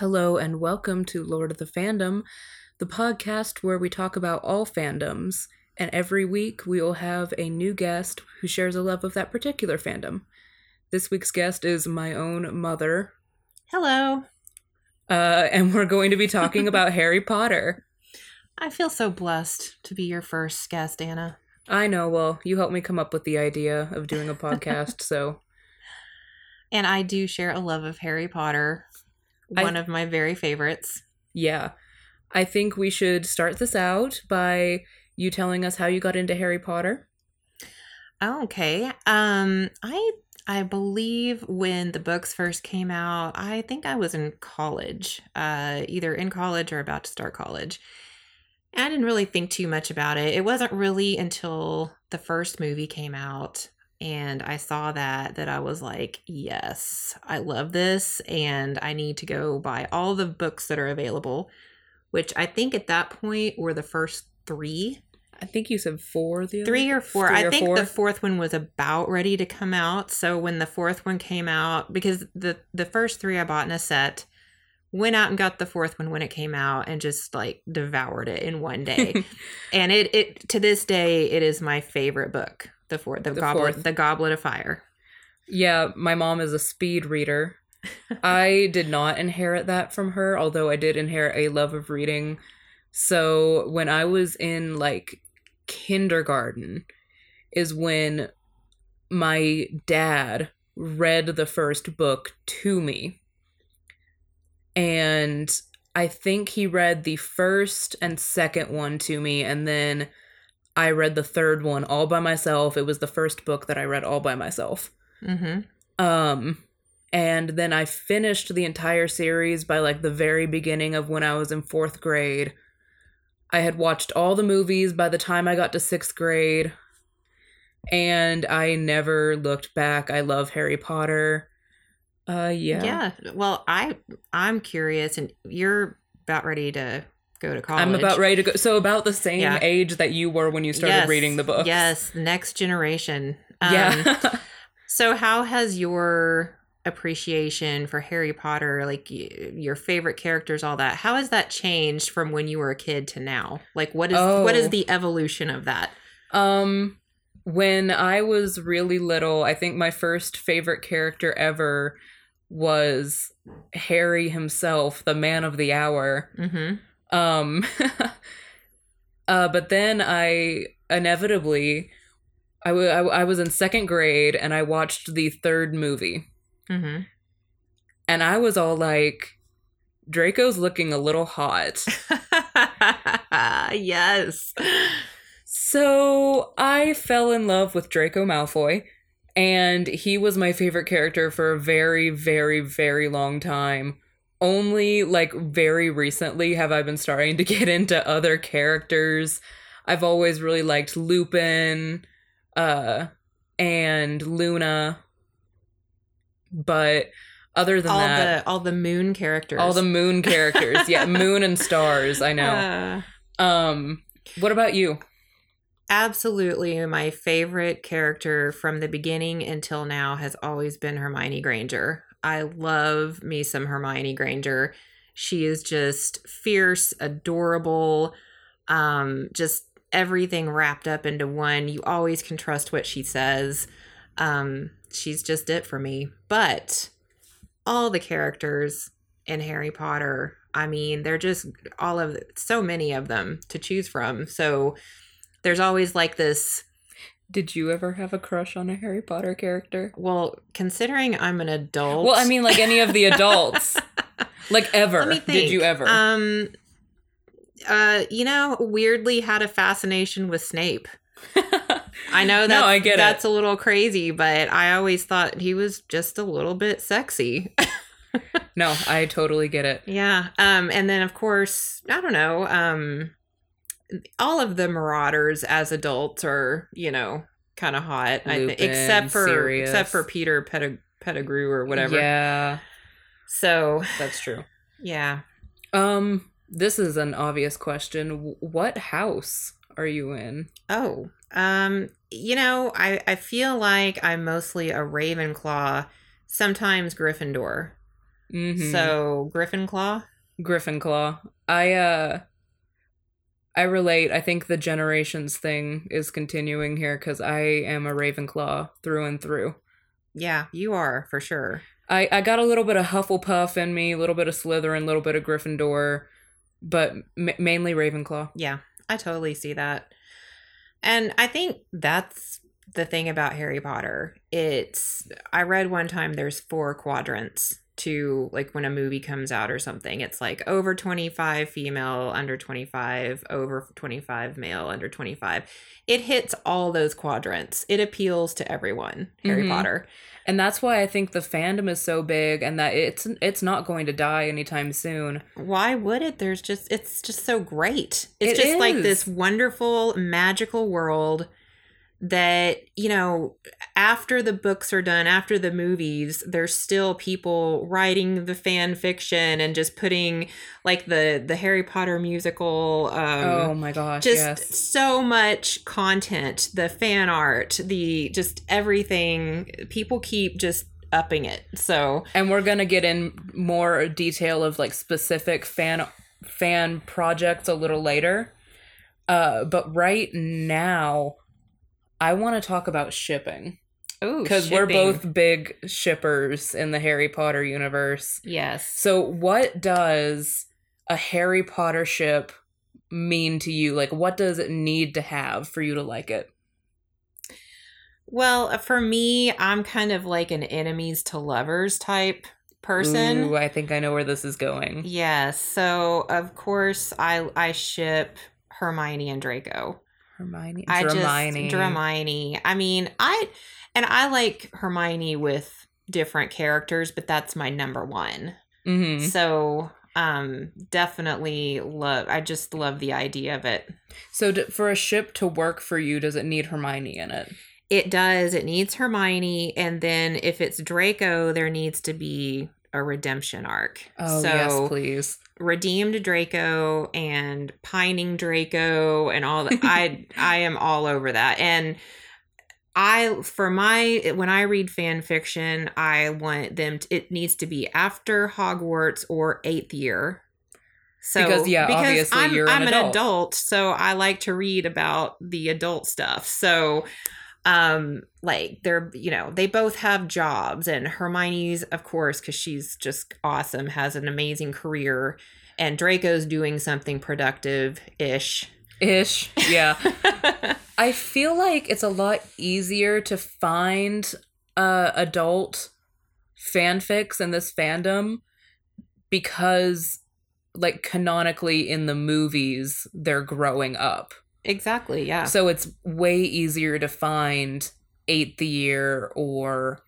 Hello and welcome to Lord of the Fandom, the podcast where we talk about all fandoms. And every week we will have a new guest who shares a love of that particular fandom. This week's guest is my own mother, Hello. uh, and we're going to be talking about Harry Potter. I feel so blessed to be your first guest, Anna. I know, well, you helped me come up with the idea of doing a podcast, so And I do share a love of Harry Potter, I- one of my very favorites. yeah. I think we should start this out by you telling us how you got into Harry Potter. Okay. Um I I believe when the books first came out, I think I was in college, uh either in college or about to start college. I didn't really think too much about it. It wasn't really until the first movie came out and I saw that that I was like, yes, I love this and I need to go buy all the books that are available, which I think at that point were the first 3 I think you said four the other three or four. Three I or think four? the fourth one was about ready to come out. So when the fourth one came out, because the the first three I bought in a set, went out and got the fourth one when it came out, and just like devoured it in one day. and it it to this day it is my favorite book. The fourth, the, The goblet, fourth. the goblet of fire. Yeah, my mom is a speed reader. I did not inherit that from her, although I did inherit a love of reading. So when I was in like kindergarten, is when my dad read the first book to me. And I think he read the first and second one to me, and then I read the third one all by myself. It was the first book that I read all by myself. Mm-hmm. Um and then I finished the entire series by like the very beginning of when I was in 4th grade. I had watched all the movies by the time I got to 6th grade and I never looked back. I love Harry Potter. Uh yeah. Yeah. Well, I I'm curious, and you're about ready to go to college. I'm about ready to go. So about the same Yeah. age that you were when you started Yes, reading the book. Yes, next generation. Um, yeah. So, how has your appreciation for Harry Potter, like your favorite characters, all that, how has that changed from when you were a kid to now? Like, what is what Oh. is the evolution of that? Um when I was really little, I think my first favorite character ever was Harry himself, the man of the hour. Mm-hmm. Um uh but then I inevitably I I- I was in second grade and I watched the third movie Mm-hmm. and I was all like Draco's looking a little hot. yes. So I fell in love with Draco Malfoy, and he was my favorite character for a very, very, very long time. Only like very recently have I been starting to get into other characters. I've always really liked Lupin, uh, and Luna, but other than all that, the all the moon characters. all the moon characters, yeah, moon and stars. I know. Uh, Um, what about you? absolutely my favorite character from the beginning until now has always been Hermione Granger. I love me some Hermione Granger. She is just fierce, adorable, um just everything wrapped up into one. You always can trust what she says. Um she's just it for me. But all the characters in Harry Potter, I mean, they're just all of so many of them to choose from. So there's always like this Did you ever have a crush on a Harry Potter character? well considering i'm an adult Well, I mean, like any of the adults, like ever. let me think Did you ever? um uh you know weirdly had a fascination with snape i know that No, I get it. that's a little crazy but i always thought he was just a little bit sexy no, I totally get it. yeah um and then of course i don't know um all of the marauders as adults are you know kind of hot I think except for Sirius. except for peter Pettig- pettigrew or whatever Yeah, so that's true. yeah Um, this is an obvious question. What house are you in? Oh, um, you know, I I feel like I'm mostly a Ravenclaw, sometimes Gryffindor. Mhm. So Gryffindor. Gryffindor. I uh I relate. I think the generations thing is continuing here because I am a Ravenclaw through and through. Yeah, you are for sure. I, I got a little bit of Hufflepuff in me, a little bit of Slytherin, a little bit of Gryffindor, but m- mainly Ravenclaw. Yeah, I totally see that. And I think that's the thing about Harry Potter. It's I read one time there's four quadrants to like when a movie comes out or something. It's like over 25 female, under 25, over 25 male, under 25. It hits all those quadrants. It appeals to everyone, Harry Mhm. Potter. And that's why I think the fandom is so big and that it's it's not going to die anytime soon. Why would it? There's just it's just so great. It's It just like this wonderful magical world that, you know, after the books are done, after the movies, there's still people writing the fan fiction and just putting like the the Harry Potter musical um oh my gosh, just yes. so much content, the fan art, the just everything. People keep just upping it. So, And we're gonna get in more detail of like specific fan fan projects a little later. Uh, but right now, I want to talk about shipping oh, because we're both big shippers in the Harry Potter universe. yes. So, what does a Harry Potter ship mean to you? Like, what does it need to have for you to like it? Well, for me, I'm kind of like an enemies to lovers type person. Ooh, I think I know where this is going. Yes. So, of course, I I ship Hermione and Draco. Hermione, I Hermione. just Hermione. I mean, I and I like Hermione with different characters, but that's my number one. Mhm. So, um definitely love I just love the idea of it. So, d- for a ship to work for you, does it need Hermione in it? It does. It needs Hermione and then if it's Draco, there needs to be a redemption arc. Oh so yes, please. Redeemed Draco and pining Draco and all that. I I am all over that. And I for my when I read fan fiction, I want them to, it needs to be after Hogwarts or 8th year. So Because, yeah, obviously I'm, you're an I'm adult. an adult, so I like to read about the adult stuff. So um like they're you know they both have jobs and hermione's of course because she's just awesome has an amazing career and draco's doing something productive ish Ish. Yeah. I feel like it's a lot easier to find uh, adult fanfics in this fandom because, like, canonically in the movies, they're growing up. Exactly yeah So it's way easier to find eighth year or.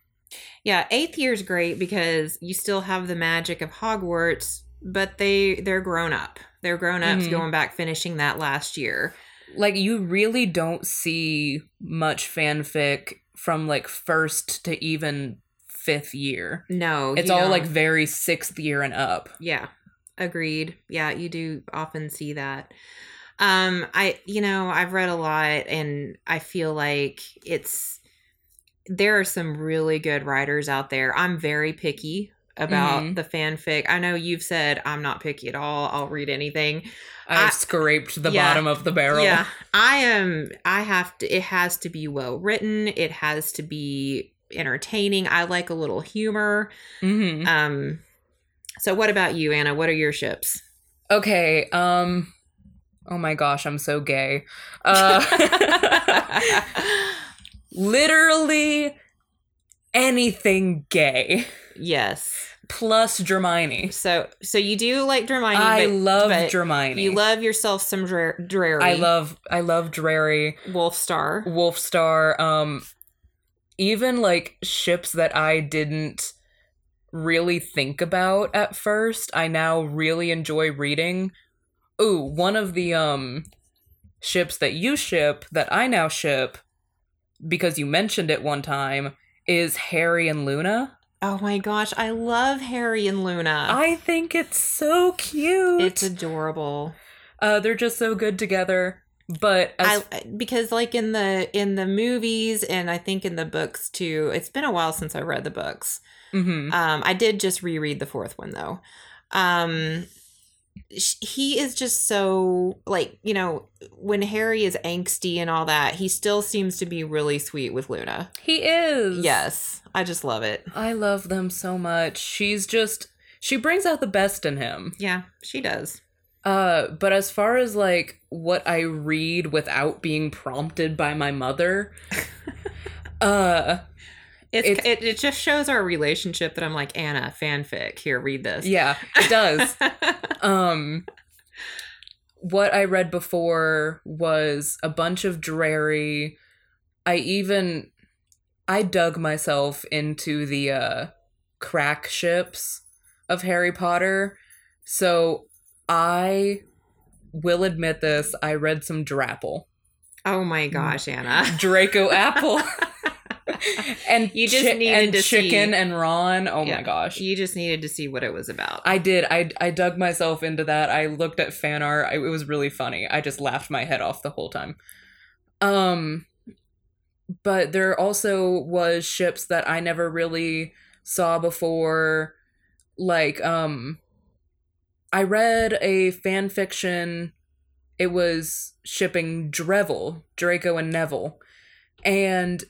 yeah eighth year's great because you still have the magic of hogwarts but they they're grown up they're grown ups Mhm. going back finishing that last year Like, you really don't see much fanfic from, like, first to even fifth year. no It's all, don't. like, very sixth year and up. Yeah. Agreed. Yeah, you do often see that. Um I you know, I've read a lot and I feel like it's there are some really good writers out there. I'm very picky about Mhm. the fanfic. I know you've said I'm not picky at all. I'll read anything. I, I- scraped the yeah. bottom of the barrel. Yeah. I am I have to it has to be well written. It has to be entertaining. I like a little humor. hmm Um so what about you, Anna? What are your ships? Okay. Um. Oh my gosh, I'm so gay. Uh, literally anything gay yes. plus Dramione. So so you do like Hermione, I but, love but Dramione. You love yourself some Dra- Drary. I love. I love Drary, Wolf Star. Wolfstar. Um, even like ships that I didn't really think about at first. I now really enjoy reading. Ooh, one of the um ships that you ship that I now ship because you mentioned it one time is Harry and Luna. Oh my gosh, I love Harry and Luna. I think it's so cute. it's adorable. uh they're just so good together. But as I because like in the in the movies and I think in the books too. It's been a while since I read the books. hmm Um, I did just reread the fourth one though. Um, he is just so like you know when Harry is angsty and all that, he still seems to be really sweet with Luna. He is. Yes, I just love it. I love them so much. She's just she brings out the best in him. Yeah, she does. Uh, but as far as like what I read without being prompted by my mother, uh, It's, It's- it, it just shows our relationship that I'm like Anna fanfic. Here, read this. yeah, it does. um, what I read before was a bunch of Drarry. I even I dug myself into the uh crack ships of Harry Potter. So I will admit this, I read some Drapple. oh my gosh, Anna. Draco Apple. And You just chi- needed and to see- chicken and Ron. Oh Yeah. my gosh. You just needed to see what it was about. I did. I I dug myself into that. I looked at fan art. I, it was really funny. I just laughed my head off the whole time. Um but there also was ships that I never really saw before like um I read a fan fiction it was shipping Drevel, Draco and Neville. And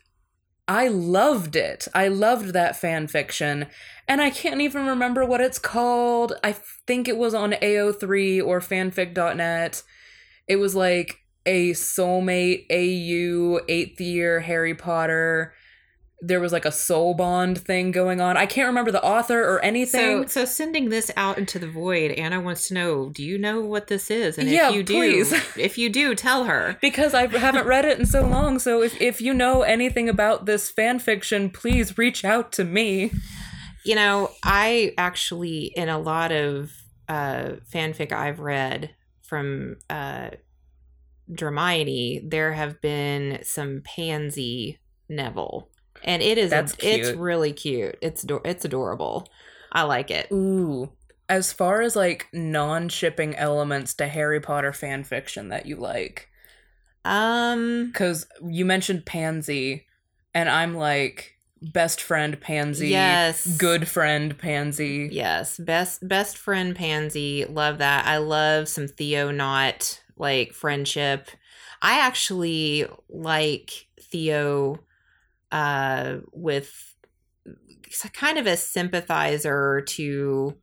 I loved it. I loved that fan fiction and I can't even remember what it's called. I think it was on AO3 or fanfic.net. It was like a soulmate AU eighth year Harry Potter. There was like a soul bond thing going on. I can't remember the author or anything. so so sending this out into the void, Anna wants to know: Do you know what this is? And Yeah, if you do, please. if you do, tell her. because I haven't read it in so long. So if, if you know anything about this fan fiction, please reach out to me. You know, I actually, in a lot of uh, fanfic I've read from uh, there have been some pansy Neville, and it is That's it's really cute. It's it's adorable. I like it. Ooh. As far as like non shipping elements to Harry Potter fan fiction that you like, Um, because you mentioned Pansy, and I'm like best friend Pansy, yes, good friend Pansy. Yes, best best friend Pansy. Love that. I love some Theo not like friendship. I actually like Theo uh with kind of a sympathizer to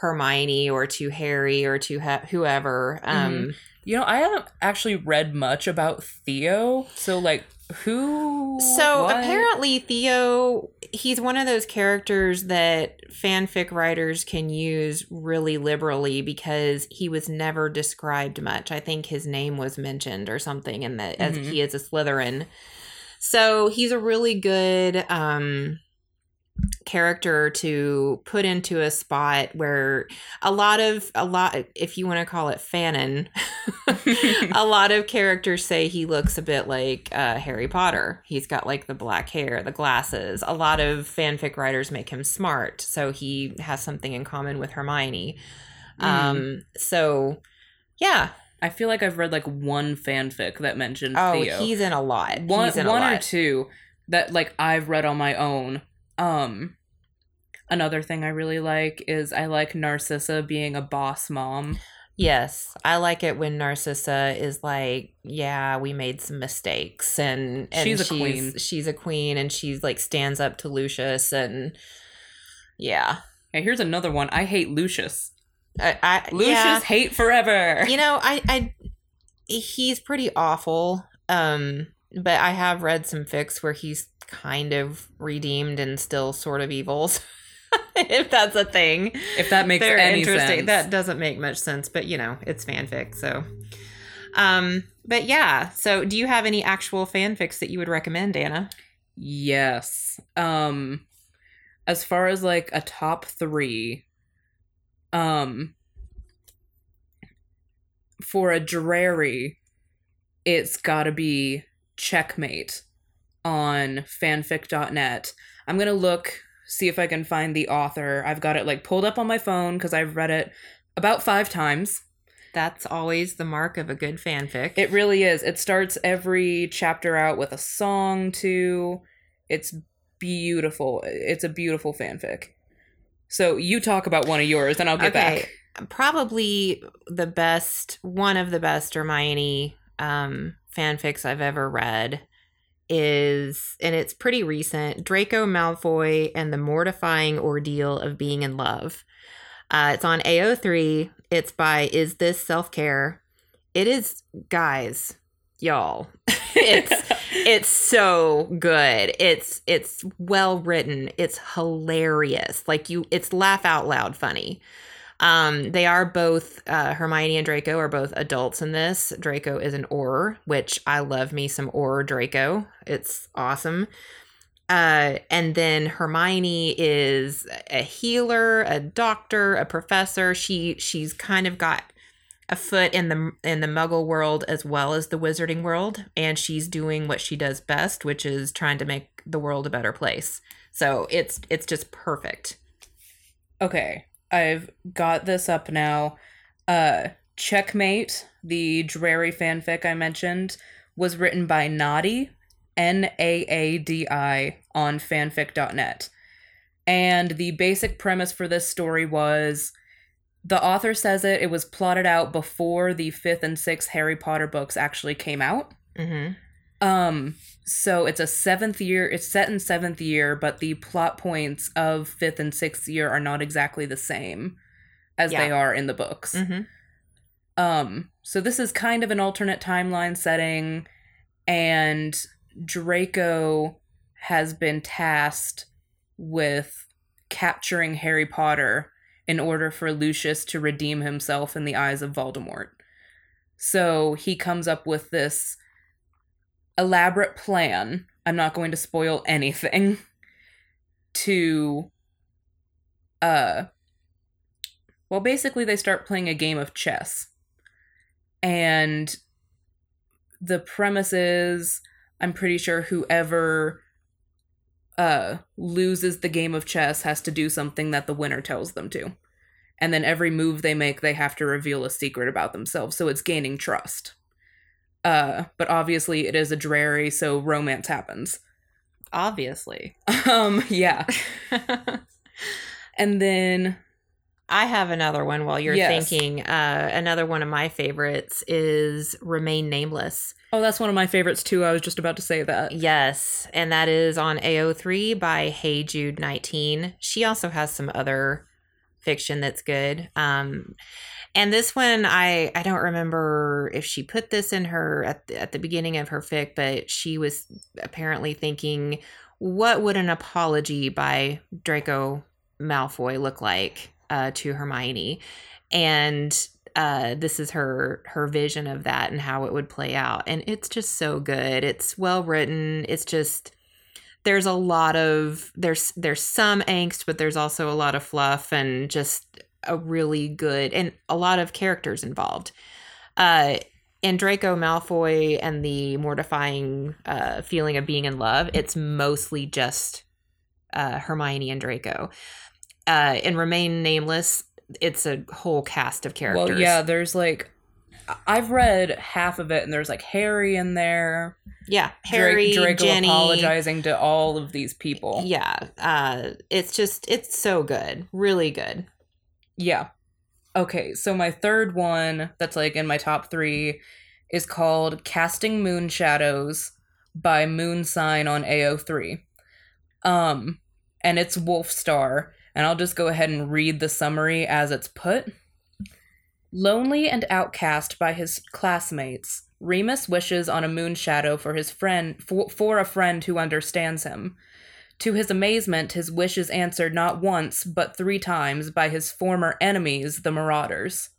Hermione or to Harry or to ha- whoever. Um You know, I haven't actually read much about Theo, so like who? So what? apparently Theo he's one of those characters that fanfic writers can use really liberally because he was never described much. I think his name was mentioned or something and that as Mhm. he is a Slytherin. So he's a really good um character to put into a spot where a lot of a lot if you want to call it fanon a lot of characters say he looks a bit like uh, Harry Potter. He's got like the black hair, the glasses. A lot of fanfic writers make him smart, so he has something in common with Hermione. Um, so yeah. I feel like I've read like one fanfic that mentioned Oh, Theo. he's in a lot. one one lot. or two that like I've read on my own. Um another thing I really like is I like Narcissa being a boss mom. Yes, I like it when Narcissa is like, "Yeah, we made some mistakes," and, and She's a queen. She's a queen, and she's like stands up to Lucius, and yeah, Hey, here's another one. I hate Lucius. I, I Lucius yeah. hate forever. you know i i he's pretty awful um but i have read some fics where he's kind of redeemed and still sort of evil if that's a thing if that makes They're any interesting sense. that doesn't make much sense but you know it's fanfic so um but yeah so do you have any actual fanfics that you would recommend anna Yes. Um as far as like a top 3 um for a Drarry it's got to be Checkmate on fanfic.net. I'm going to look see if I can find the author. I've got it like pulled up on my phone cuz I've read it about 5 times. that's always the mark of a good fanfic It really is. It starts every chapter out with a song too. It's beautiful. It's a beautiful fanfic. So you talk about one of yours, and I'll get Okay. back. Probably the best, one of the best Hermione um, fanfics I've ever read is, and it's pretty recent Draco Malfoy and the Mortifying Ordeal of Being in Love. Uh, it's on AO3. It's by Is This Self Care? It is, guys, y'all. it's it's so good. It's it's well written. It's hilarious. Like you, it's laugh out loud funny. Um, they are both uh, Hermione and Draco are both adults in this. Draco is an Auror, which I love me some Auror Draco. It's awesome. Uh, and then Hermione is a healer, a doctor, a professor. She she's kind of got a foot in the in the Muggle world as well as the Wizarding world, and she's doing what she does best, which is trying to make the world a better place. So it's it's just perfect. Okay, I've got this up now. Uh, Checkmate, the Drarry fanfic I mentioned, was written by Naadi, N A A D I, on fanfic.net. And the basic premise for this story was the author says it, it was plotted out before the fifth and sixth Harry Potter books actually came out. Mm-hmm. Um, so it's a seventh year, it's set in seventh year, but the plot points of fifth and sixth year are not exactly the same as Yeah. they are in the books. Mm-hmm. Um, so this is kind of an alternate timeline setting, and Draco has been tasked with capturing Harry Potter in order for Lucius to redeem himself in the eyes of Voldemort. So he comes up with this elaborate plan. I'm not going to spoil anything to uh well basically they start playing a game of chess. And the premise is I'm pretty sure whoever uh loses the game of chess has to do something that the winner tells them to. And then every move they make they have to reveal a secret about themselves, so it's gaining trust. Uh but obviously it is a Drarry so romance happens. Obviously. Um yeah. And then I have another one while you're Yes. thinking. Uh, another one of my favorites is Remain Nameless. Oh that's one of my favorites too. I was just about to say that. Yes, and that is on AO3 by Hey Jude 19. She also has some other fiction that's good. Um, and this one, I I don't remember if she put this in her at the, at the beginning of her fic, but she was apparently thinking, what would an apology by Draco Malfoy look like uh, to Hermione? And uh, this is her her vision of that and how it would play out, and it's just so good. It's well written. It's just there's a lot of there's there's some angst, but there's also a lot of fluff and just a really good and a lot of characters involved. Uh, in Draco Malfoy and the mortifying uh, feeling of being in love, it's mostly just uh, Hermione and Draco. Uh, in Remain Nameless, it's a whole cast of characters. Well, yeah, there's like I've read half of it and there's like Harry in there. yeah. Harry, Draco Ginny, apologizing to all of these people. Yeah, uh, it's just it's so good, really good. Yeah. Okay, so my third one that's like in my top three is called Casting Moon Shadows by Moon Sign on AO3. Um, and it's Wolfstar, and I'll just go ahead and read the summary as it's put. Lonely and outcast by his classmates, Remus wishes on a moon shadow for his friend for, for a friend who understands him. To his amazement, his wish is answered not once, but three times by his former enemies, the Marauders.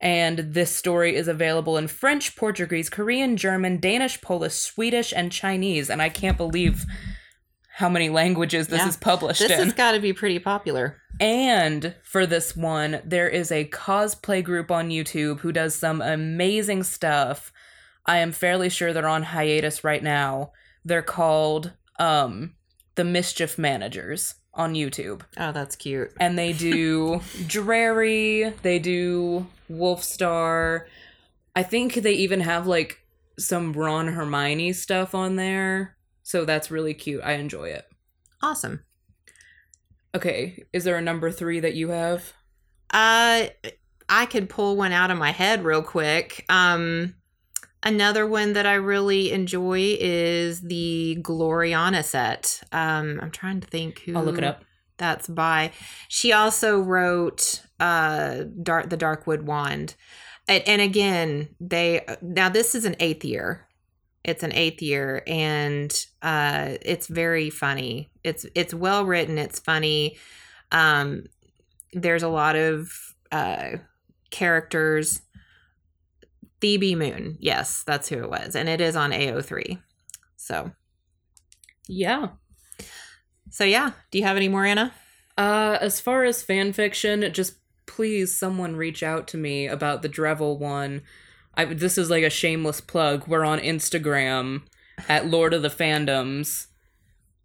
And this story is available in French, Portuguese, Korean, German, Danish, Polish, Swedish, and Chinese. And I can't believe how many languages this Yeah. is published in. This in. has got to be pretty popular. And for this one, there is a cosplay group on YouTube who does some amazing stuff. I am fairly sure they're on hiatus right now. They're called um the Mischief Managers on YouTube. Oh, that's cute. And they do Drarry, they do Wolfstar. I think they even have like some Ron Hermione stuff on there. So that's really cute. I enjoy it. Awesome. Okay, is there a number three that you have? Uh, I could pull one out of my head real quick. Um, another one that I really enjoy is the Gloriana set. Um, I'm trying to think who. I'll look it up. That's by. She also wrote uh, Dark the Darkwood Wand, and, and again, they now this is an eighth year. It's an eighth year, and uh, it's very funny. It's it's well written. It's funny. Um, there's a lot of uh, characters. Phoebe Moon, yes, that's who it was, and it is on AO3. So, Yeah. so yeah. Do you have any more, Anna? Uh, as far as fan fiction, just please someone reach out to me about the Drevel one. I this is like a shameless plug. We're on Instagram at Lord of the Fandoms.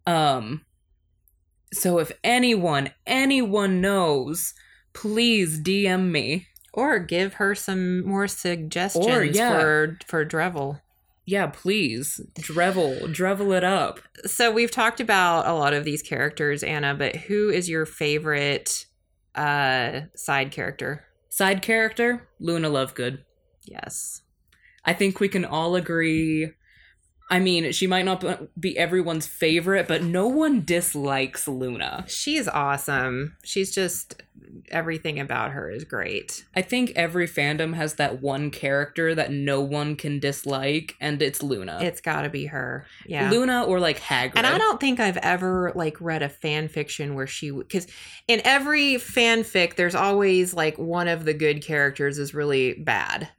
Um so if anyone anyone knows, please DM me. Or give her some more suggestions or, yeah. for for Drevel. Yeah, please. Drevel, Drevel it up. So we've talked about a lot of these characters, Anna, but who is your favorite uh side character? Side character, Luna Lovegood. Yes. I think we can all agree. I mean, she might not be everyone's favorite, but no one dislikes Luna. She's awesome. She's just everything about her is great. I think every fandom has that one character that no one can dislike, and it's Luna. It's got to be her. Yeah. Luna or like Hagrid. And I don't think I've ever like read a fan fiction where she because in every fanfic there's always like one of the good characters is really bad.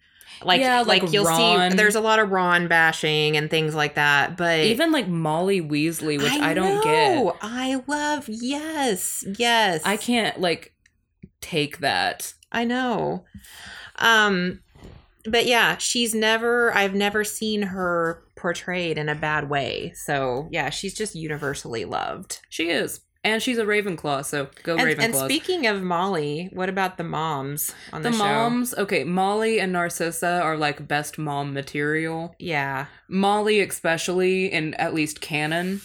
Like Yeah, like, like you'll Ron. see there's a lot of Ron bashing and things like that. But Even like Molly Weasley, which I, don't get. I love yes, yes. I can't like take that. I know. Um but yeah, she's never I've never seen her portrayed in a bad way. So, yeah, she's just universally loved. She is. And she's a Ravenclaw, so go And, Ravenclaw. and speaking of Molly, what about the moms on the, show? the moms, okay, Molly and Narcissa are like best mom material. Yeah. Molly, especially in at least canon.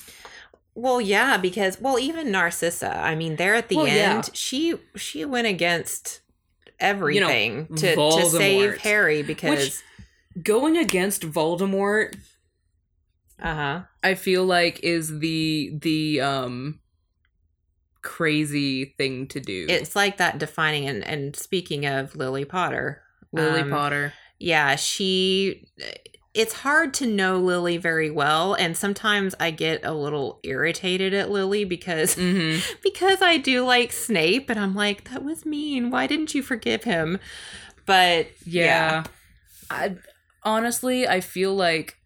Well, yeah, because well, even Narcissa. I mean, there at the Well, end, yeah. she she went against everything to, to Voldemort. save Harry because Going against Voldemort, uh huh. I feel like is the the um crazy thing to do. It's like that defining and and speaking of Lily Potter, Lily um, Potter. yeah, she it's hard to know Lily very well and sometimes I get a little irritated at Lily because hmm because I do like Snape and I'm like that was mean. Why didn't you forgive him? But Yeah. I honestly I feel like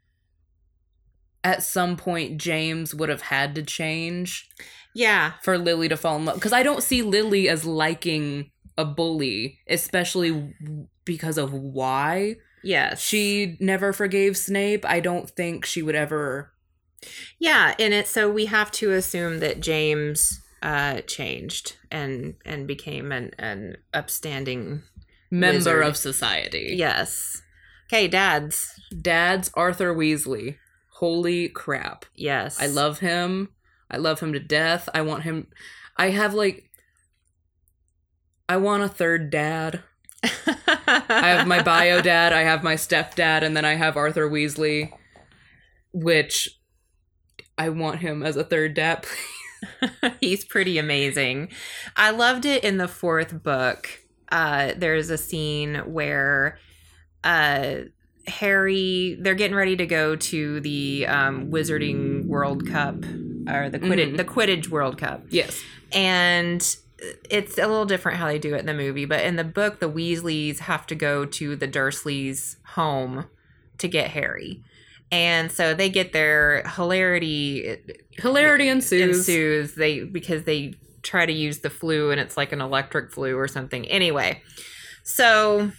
at some point James would have had to change yeah. for Lily to fall in love because I don't see Lily as liking a bully, especially because of why Yes. she never forgave Snape. I don't think she would ever. Yeah, and it so we have to assume that James uh changed and and became an an upstanding Member Wizard. of society. yes. Okay, dads. Dad's Arthur Weasley. Holy crap. Yes. I love him. I love him to death. I want him. I have like. I want a third dad. I have my bio dad, I have my stepdad, and then I have Arthur Weasley, which I want him as a third dad. He's pretty amazing. I loved it in the fourth book. Uh, there's a scene where uh, Harry, they're getting ready to go to the um, Wizarding World Cup or the Quidditch, Mhm. the Quidditch World Cup, yes. and it's a little different how they do it in the movie. But in the book, the Weasleys have to go to the Dursleys' home to get Harry. And so they get their hilarity Hilarity ensues. ensues they because they try to use the Floo and it's like an electric Floo or something anyway so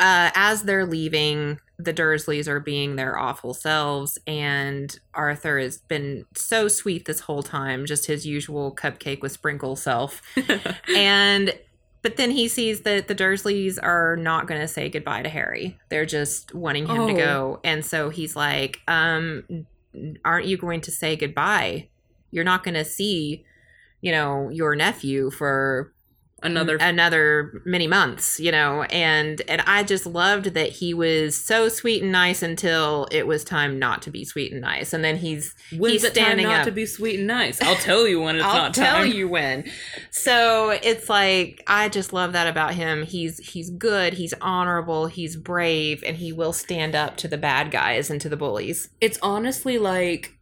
uh as they're leaving the dursleys are being their awful selves and arthur has been so sweet this whole time just his usual cupcake with sprinkle self. And but then he sees that the dursleys are not going to say goodbye to harry. They're just wanting him to Oh. go. And so he's like um aren't you going to say goodbye? You're not going to see, you know, your nephew for Another another many months, you know, and and I just loved that he was so sweet and nice until it was time not to be sweet and nice, and then he's when's he's standing not up. to be sweet and nice? I'll tell you when it's I'll not tell time. you when. So it's like I just love that about him. He's he's good, he's honorable, he's brave, and he will stand up to the bad guys and to the bullies. It's honestly like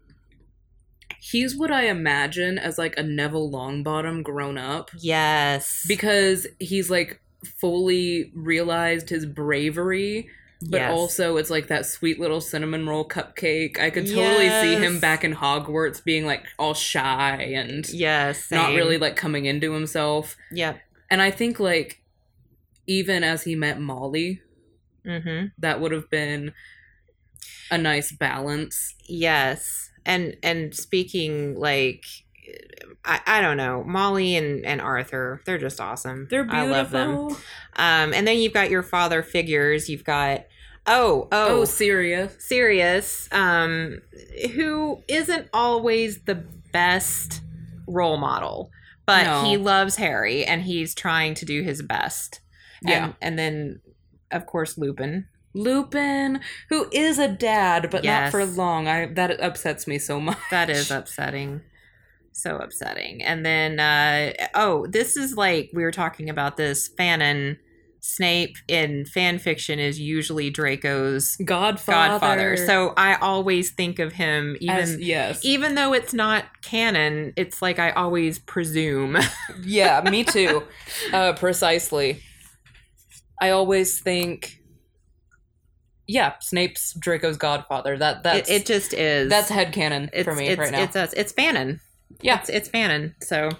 he's what I imagine as like a Neville Longbottom grown up Yes, because he's like fully realized his bravery. But Yes. also, it's like that sweet little cinnamon roll cupcake. I could totally see him back in Hogwarts being like all shy and yes, not really like coming into himself. Yep. And I think like even as he met Molly, Mm-hmm. that would have been a nice balance. Yes. And and speaking like I, I don't know, Molly and, and Arthur, they're just awesome. They're beautiful. I love them. Um and then you've got your father figures. You've got oh, Oh, oh, serious. Sirius, um, who isn't always the best role model, but No. he loves Harry and he's trying to do his best. Yeah. And, and then of course Lupin. Lupin, who is a dad, but not for long. I that upsets me so much. That is upsetting. So upsetting. And then uh oh, this is like we were talking about this Fanon Snape in fan fiction is usually Draco's Godfather. godfather. So I always think of him even As- yes, even though it's not canon, it's like I always presume. yeah, me too. uh, precisely. I always think, yeah, Snape's Draco's godfather. That it, it just is. that's headcanon it's, for me it's, right now. It's us. It's Fanon. Yeah. It's, it's Fanon. So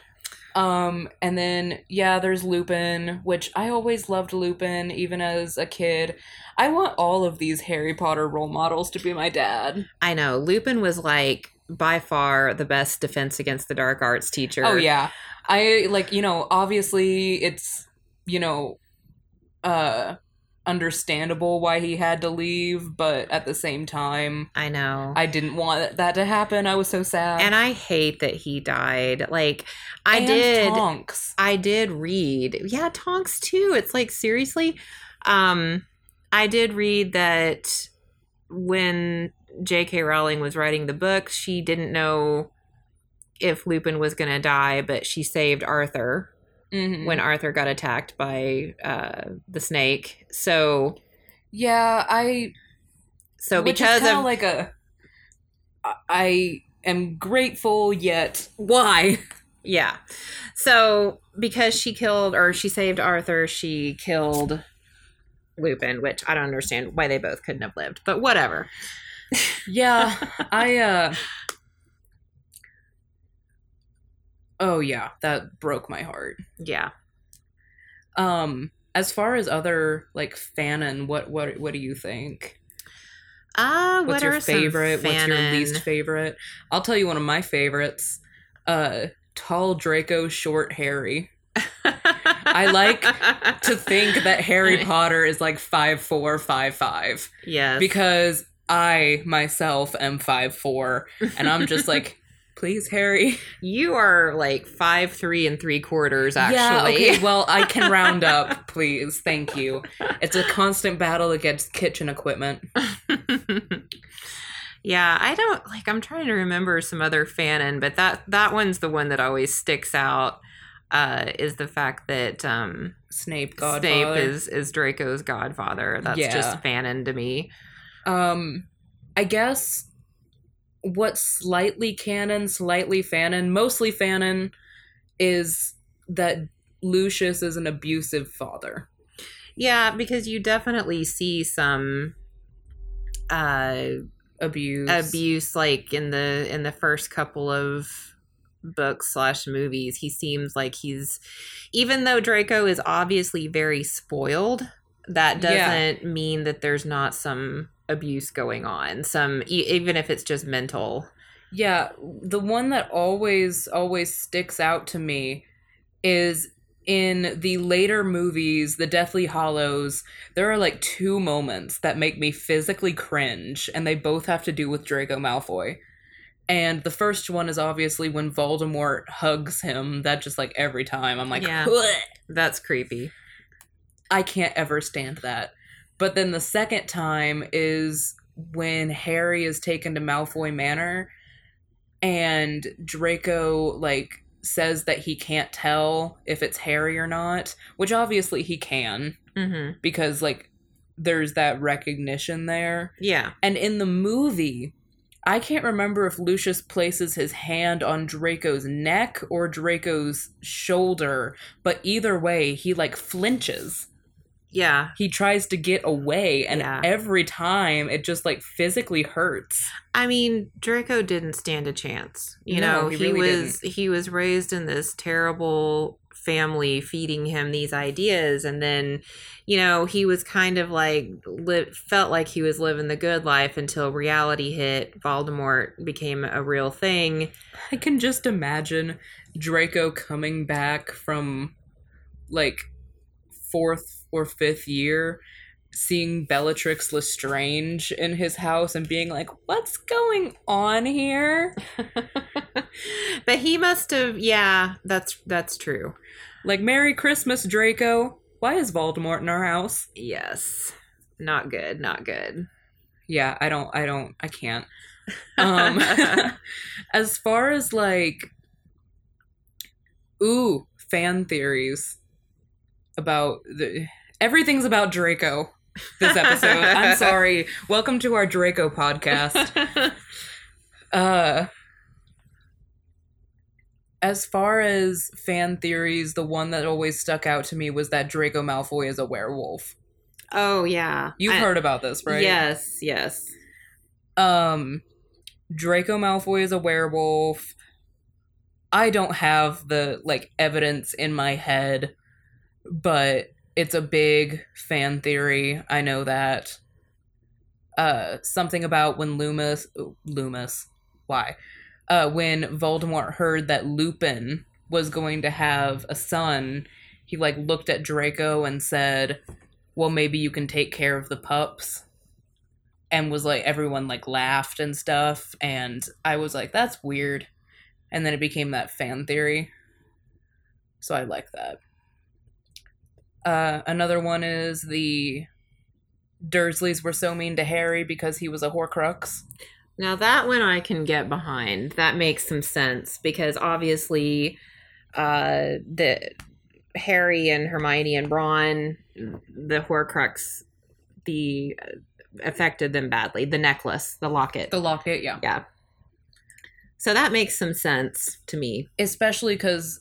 Um, and then yeah, there's Lupin, which I always loved Lupin, even as a kid. I want all of these Harry Potter role models to be my dad. I know Lupin was like by far the best defense against the dark arts teacher. Oh yeah, I like you know obviously it's you know, uh, understandable why he had to leave, but at the same time, I know. I didn't want that to happen. I was so sad. and I hate that he died. Like I And did Tonks. I did read. Yeah, Tonks too. It's like seriously. Um I did read that when J.K. Rowling was writing the book, she didn't know if Lupin was going to die, but she saved Arthur Mhm. when Arthur got attacked by uh the snake. So yeah, I so because kinda like a I am grateful yet why yeah. So because she killed or she saved Arthur, she killed Lupin, which I don't understand why they both couldn't have lived, but whatever. yeah i uh oh yeah. That broke my heart. Yeah. um as far as other like fanon what what what do you think? Uh, what's what your are some favorite? What's your least favorite? I'll tell you one of my favorites. Uh tall draco short harry. I like to think that harry potter is like five four five five. Yes. Because I myself am five four, and I'm just like, please, Harry. you are like five three and three quarters. Actually, Yeah, okay. Well, I can round up, please. Thank you. It's a constant battle against kitchen equipment. yeah, I don't like. I'm trying to remember some other fanon, but that that one's the one that always sticks out. Uh, is the fact that um, Snape, Snape Godfather. is is Draco's godfather. That's Yeah. just fanon to me. Um, I guess what's slightly canon, slightly fanon, mostly fanon, is that Lucius is an abusive father. Yeah, because you definitely see some uh Abuse. abuse like in the in the first couple of books slash movies he seems like he's even though draco is obviously very spoiled that doesn't mean that there's not some abuse going on some even if it's just mental Yeah, the one that always always sticks out to me is in the later movies, the Deathly Hallows, there are like two moments that make me physically cringe and they both have to do with Draco Malfoy. And the first one is obviously when Voldemort hugs him. That just like every time I'm like, Yeah. That's creepy. I can't ever stand that. But then the second time is when Harry is taken to Malfoy Manor and Draco like says that he can't tell if it's Harry or not, which obviously he can Mm-hmm. because like there's that recognition there. Yeah. And in the movie, I can't remember if Lucius places his hand on Draco's neck or Draco's shoulder, but either way, he like flinches Yeah. he tries to get away and Yeah. every time it just like physically hurts I mean, Draco didn't stand a chance. You No, know, he he, really was he was raised in this terrible family feeding him these ideas and then you know he was kind of like li- felt like he was living the good life until reality hit voldemort became a real thing i can just imagine draco coming back from like fourth or fifth year seeing bellatrix lestrange in his house and being like what's going on here? But he must have yeah that's that's true. Like merry christmas draco. Why is voldemort in our house? Yes. Not good not good. Yeah i don't i don't i can't. Um as far as like ooh fan theories about the everything's about draco this episode. I'm sorry. Welcome to our draco podcast. Uh as far as fan theories the one that always stuck out to me was that draco malfoy is a werewolf. Oh yeah. You've I- heard about this right? Yes yes. Um, Draco Malfoy is a werewolf. I don't have the like evidence in my head, but it's a big fan theory. I know that. Uh, something about when Loomis, Loomis, why? Uh, when Voldemort heard that Lupin was going to have a son, he like looked at Draco and said, "Well, maybe you can take care of the pups." and was like everyone like laughed and stuff and i was like that's weird and then it became that fan theory so i like that uh another one is the dursleys were so mean to harry because he was a horcrux Now that one I can get behind. That makes some sense because obviously uh the Harry and Hermione and Ron the Horcrux the uh, affected them badly. The necklace, the locket. the locket yeah yeah. So that makes some sense to me. especially because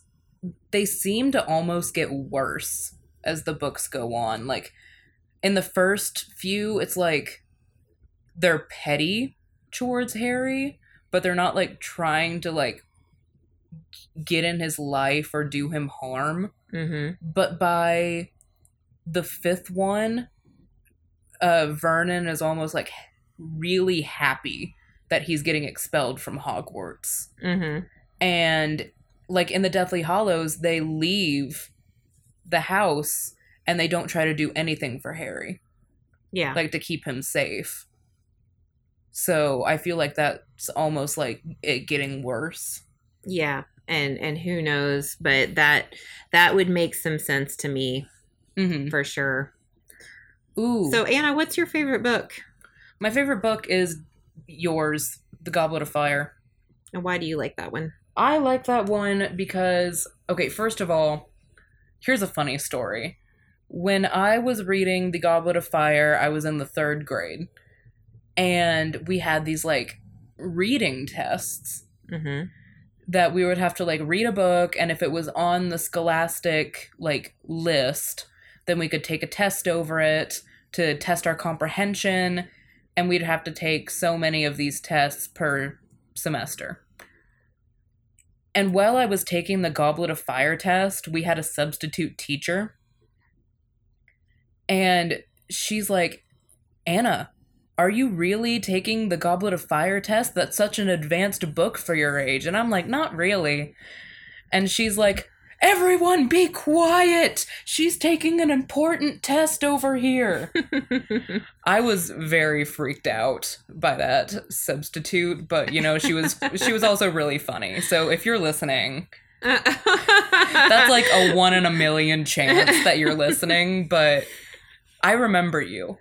they seem to almost get worse as the books go on. Like in the first few, it's like they're petty towards Harry, but they're not like trying to like get in his life or do him harm. Mhm. But by the fifth one, uh, Vernon is almost like really happy that he's getting expelled from Hogwarts Mhm. and like in the deathly hallows they leave the house and they don't try to do anything for harry Yeah. like to keep him safe so i feel like that's almost like it getting worse yeah. And and who knows, but that that would make some sense to me mm-hmm. for sure. ooh So Anna, what's your favorite book? my favorite book is yours the goblet of fire And why do you like that one? I like that one because, okay, first of all, here's a funny story. When I was reading The Goblet of Fire, I was in the third grade, and we had these like reading tests Mhm. that we would have to like read a book, and if it was on the scholastic like list, then we could take a test over it to test our comprehension, and we'd have to take so many of these tests per semester. And while I was taking the Goblet of Fire test, we had a substitute teacher. And she's like, Anna, are you really taking the Goblet of Fire test? That's such an advanced book for your age. And I'm like, not really. And she's like, Everyone be quiet. She's taking an important test over here. I was very freaked out by that substitute, but you know, she was she was also really funny. So if you're listening, that's like a one in a million chance that you're listening, but I remember you.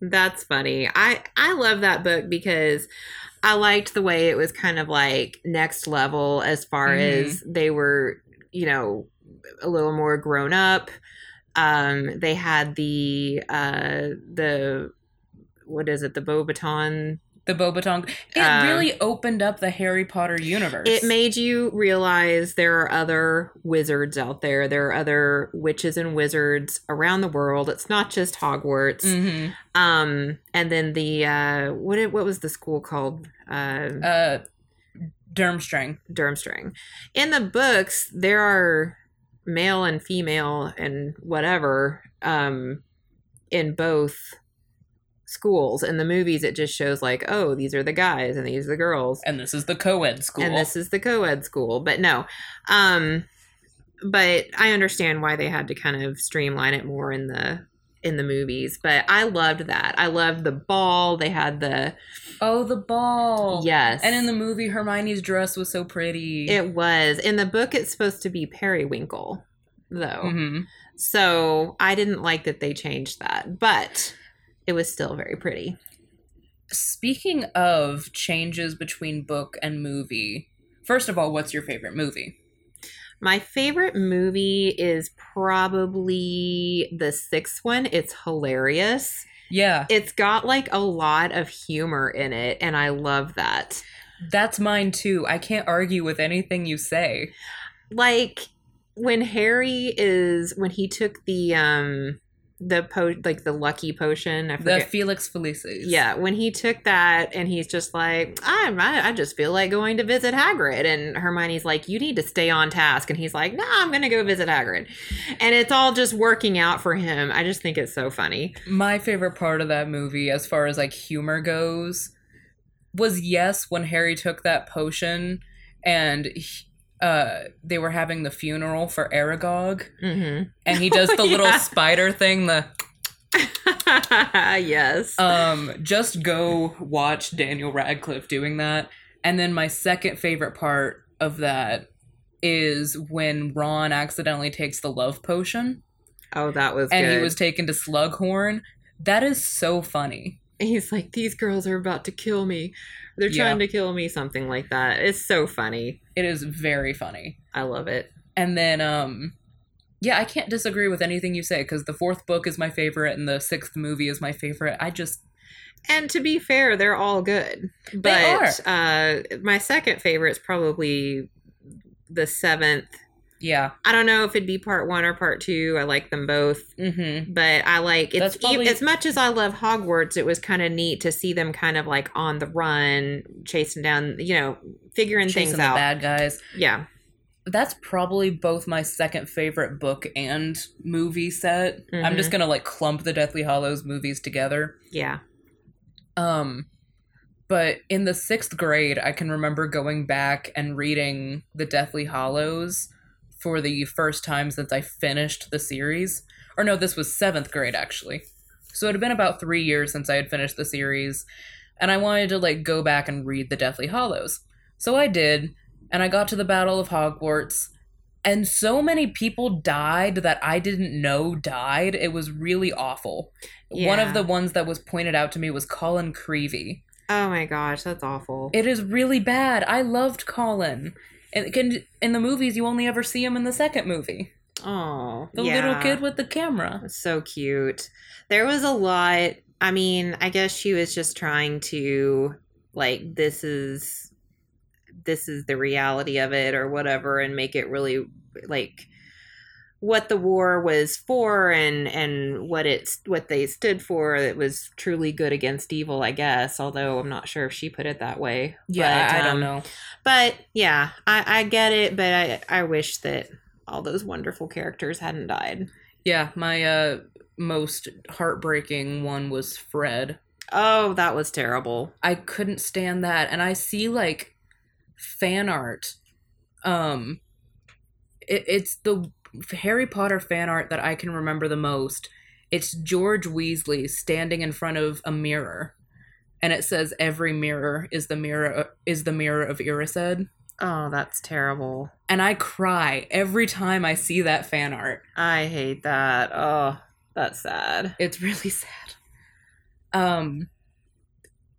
That's funny. I I love that book because I liked the way it was kind of like next level as far Mhm. as they were, you know, a little more grown up. Um they had the uh the what is it? The Beauxbaton The Beauxbaton. It Uh, really opened up the Harry Potter universe. It made you realize there are other wizards out there. There are other witches and wizards around the world. It's not just Hogwarts. Mhm. Um, and then the uh, what it, what was the school called? Uh, Uh, Durmstrang. Durmstrang. In the books, there are male and female and whatever um, in both schools. In the movies, it just shows like, oh, these are the guys and these are the girls. And this is the co-ed school. and this is the co-ed school but no um but i understand why they had to kind of streamline it more in the in the movies but i loved that i loved the ball they had the oh, the ball. yes And in the movie, Hermione's dress was so pretty. it was in the book it's supposed to be periwinkle though Mhm. so i didn't like that they changed that but it was still very pretty Speaking of changes between book and movie, first of all, what's your favorite movie? My favorite movie is probably the sixth one. It's hilarious. Yeah, It's got like a lot of humor in it, and I love that. that's mine too. I can't argue with anything you say. Like when Harry is when he took the um the po like the lucky potion. I The. Felix Felicis. yeah, when he took that and he's just like, I, I, I just feel like going to visit Hagrid. And Hermione's like, you need to stay on task. And he's like, no, I'm going to go visit Hagrid. And it's all just working out for him. I just think it's so funny. My favorite part of that movie, as far as like humor goes, was yes, when Harry took that potion and he- uh, they were having the funeral for Aragog, hmm and he does the little Yeah. spider thing, the yes. um just go watch Daniel Radcliffe doing that. And then my second favorite part of that is when Ron accidentally takes the love potion oh, that was and good. he was taken to Slughorn. That is so funny. he's like, these girls are about to kill me. They're Yeah. trying to kill me, something like that. It's so funny. It is very funny. I love it. And then um yeah, I can't disagree with anything you say because the fourth book is my favorite and the sixth movie is my favorite. I just And to be fair, they're all good. But They uh my second favorite is probably the seventh. Yeah. I don't know if it'd be part one or part two. I like them both. Mm-hmm. But I like it's probably- as much as I love Hogwarts, it was kind of neat to see them kind of like on the run, chasing down, you know, figuring Chasing things the out. bad guys. Yeah. That's probably both my second favorite book and movie set. I'm Mhm. just gonna like clump the Deathly Hallows movies together. Yeah. Um, but in the sixth grade, I can remember going back and reading the Deathly Hallows for the first time since I finished the series. Or no, this was seventh grade actually. So it had been about three years since I had finished the series, and I wanted to like go back and read the Deathly Hallows. So I did, and I got to the Battle of Hogwarts, and so many people died that I didn't know died. It was really awful. Yeah. One of the ones that was pointed out to me was Colin Creevey. Oh my gosh, that's awful. It is really bad. I loved Colin. And can, in the movies, you only ever see him in the second movie. oh, The yeah. little kid with the camera. So cute. There was a lot. I mean, I guess she was just trying to like this is this is the reality of it or whatever and make it really like what the war was for and and what it's what they stood for it was truly good against evil i guess although i'm not sure if she put it that way Yeah, But, I, I don't um, know. but yeah i i get it but i i wish that all those wonderful characters hadn't died Yeah, my uh, most heartbreaking one was Fred. Oh, that was terrible. I couldn't stand that. And I see like fan art. Um it, it's the Harry Potter fan art that I can remember the most. It's George Weasley standing in front of a mirror, and it says, "Every mirror is the mirror is the mirror of Erised." Oh, that's terrible. And I cry every time I see that fan art. I hate that. Oh, that's sad. It's really sad. Um,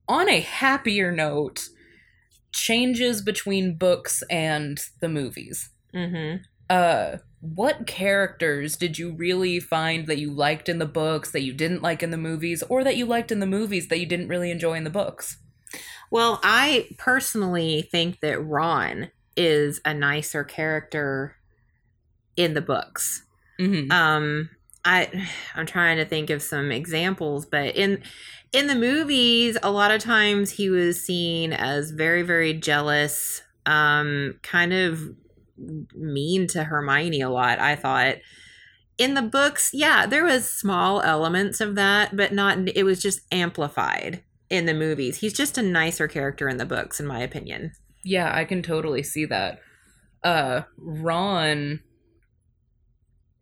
on a happier note, changes between books and the movies. Mm-hmm. Uh, what characters did you really find that you liked in the books that you didn't like in the movies, or that you liked in the movies that you didn't really enjoy in the books? Well, I personally think that Ron is a nicer character in the books. Mm-hmm. Um, I I'm trying to think of some examples, but in in the movies, a lot of times he was seen as very very jealous, um, kind of mean to Hermione a lot. I thought in the books, yeah, there was small elements of that, but not. It was just amplified in the movies. He's just a nicer character in the books, in my opinion. Yeah, I can totally see that. Uh, Ron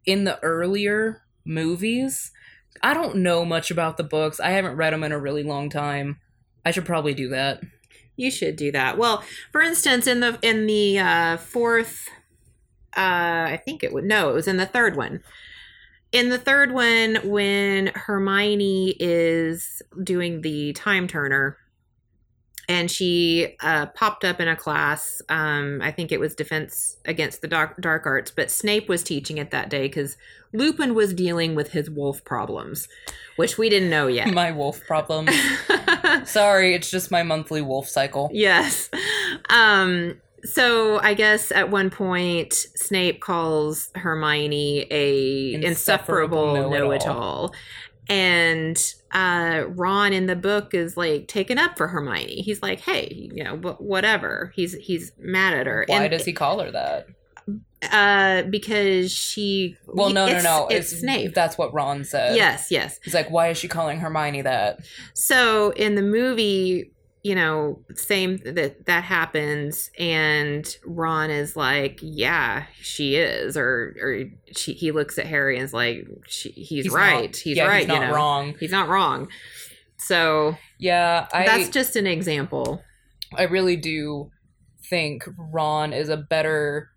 in the earlier movies, I don't know much about the books. I haven't read them in a really long time. I should probably do that. You should do that. Well, for instance, in the in the uh, fourth, uh, I think it would no, it was in the third one. In the third one, when Hermione is doing the time turner, and she uh, popped up in a class. Um, I think it was Defense Against the Dark, dark Arts, but Snape was teaching it that day because Lupin was dealing with his wolf problems, which we didn't know yet. My wolf problems. Sorry, it's just my monthly wolf cycle. yes. Um, so I guess at one point Snape calls Hermione a insufferable, Insufferable know-it-all. And uh, Ron in the book is like taken up for Hermione. He's like, "Hey, you know, wh- whatever." He's he's mad at her. Why and, does he call her that? Uh, because she. Well, no, it's- no, no. It's, Snape. That's what Ron said. Yes, yes. He's like, why is she calling Hermione that? So in the movie, you know, same that that happens, and Ron is like, "Yeah, she is," or or she he looks at Harry and is like, she, "He's, He's right. not- he's yeah, right. He's not you know, wrong. he's not wrong." So Yeah, I that's just an example. I really do think Ron is a better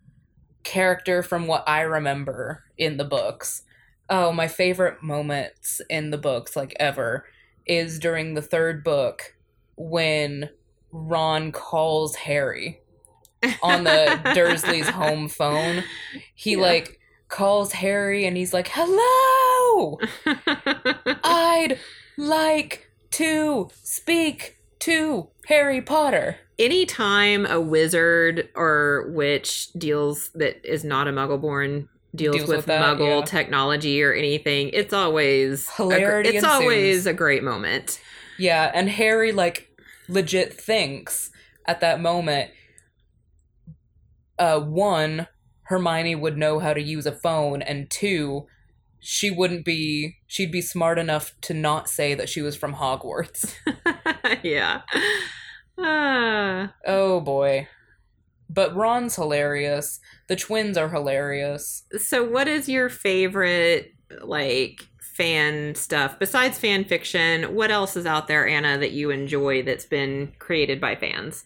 character from what I remember in the books. Oh, my favorite moments in the books, like ever, is during the third book when Ron calls Harry on the Dursley's home phone. He Yeah. like calls Harry and he's like, "Hello, I'd like to speak to Harry Potter." Anytime a wizard or witch deals that is not a Muggle-born deals, Deals with, with that, Muggle yeah. technology or anything, it's always a Hilarity it's always a great moment. Yeah, and Harry like legit thinks at that moment uh one Hermione would know how to use a phone and two she wouldn't be she'd be smart enough to not say that she was from Hogwarts. yeah. Ah. oh boy. But Ron's hilarious. The twins are hilarious. so what is your favorite like fan stuff besides fan fiction? What else is out there, Anna, that you enjoy that's been created by fans?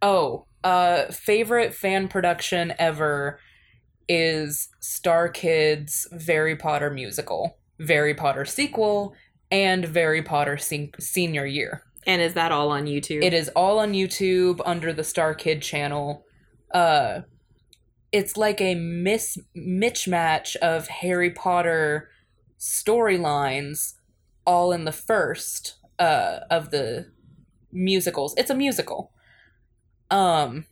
Oh, uh favorite fan production ever is Star Kids Harry Potter musical, Harry Potter sequel, and Harry Potter sen- senior year. And is that all on YouTube? It is all on YouTube under the Star Kid channel. Uh it's like a mis mismatch of Harry Potter storylines all in the first uh of the musicals. It's a musical. Um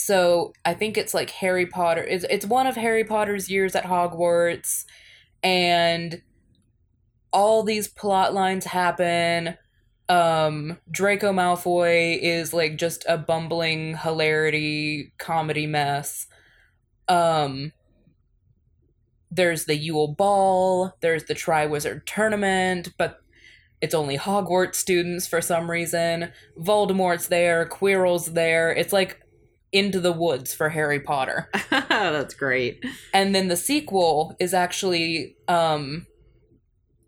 so I think it's like Harry Potter it's it's one of Harry Potter's years at Hogwarts and all these plot lines happen um Draco Malfoy is like just a bumbling hilarity comedy mess. Um there's the Yule Ball, there's the Triwizard Tournament, but it's only Hogwarts students for some reason. Voldemort's there, Quirrell's there. It's like into the woods for Harry Potter. That's great. And then the sequel is actually um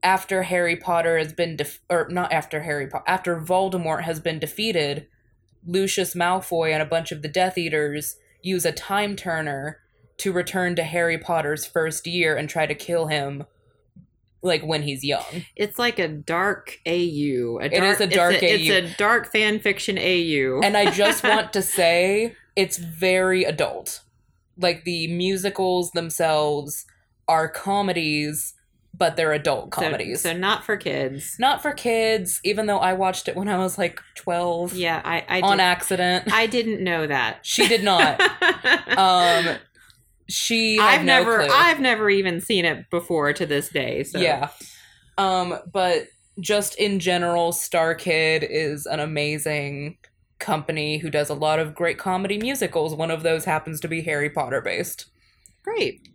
after Harry Potter has been def- or not after Harry Potter after Voldemort has been defeated, Lucius Malfoy and a bunch of the Death Eaters use a time turner to return to Harry Potter's first year and try to kill him like when he's young. It's like a dark AU. A It is a dark it's a, AU. It's a dark fan fiction AU. And I just want to say it's very adult. Like the musicals themselves are comedies, but they're adult So- comedies. So, not for kids. Not for kids, even though I watched it when I was like 12 Yeah, I I, on did, accident. I didn't know that. She did not. um she I've no never clue. I've never even seen it before to this day. So Yeah. Um but just in general Star Kid is an amazing company who does a lot of great comedy musicals. One of those happens to be Harry Potter based. great.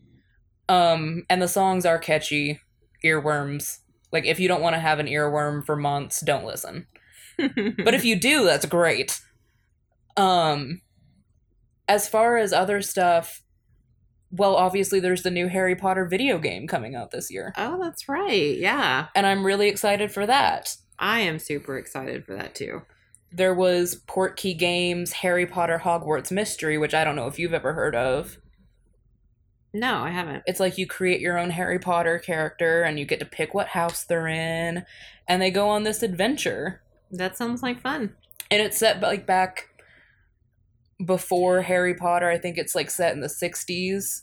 Um and the songs are catchy, earworms. Like if you don't want to have an earworm for months, don't listen. But if you do, that's great. Um as far as other stuff, well obviously there's the new Harry Potter video game coming out this year. oh, that's right. Yeah, And I'm really excited for that. I am super excited for that too. There was Portkey Games Harry Potter Hogwarts Mystery, which I don't know if you've ever heard of. No, I haven't. It's like you create your own Harry Potter character and you get to pick what house they're in and they go on this adventure. That sounds like fun. And it's set like back before Harry Potter. I think it's like set in the 60s.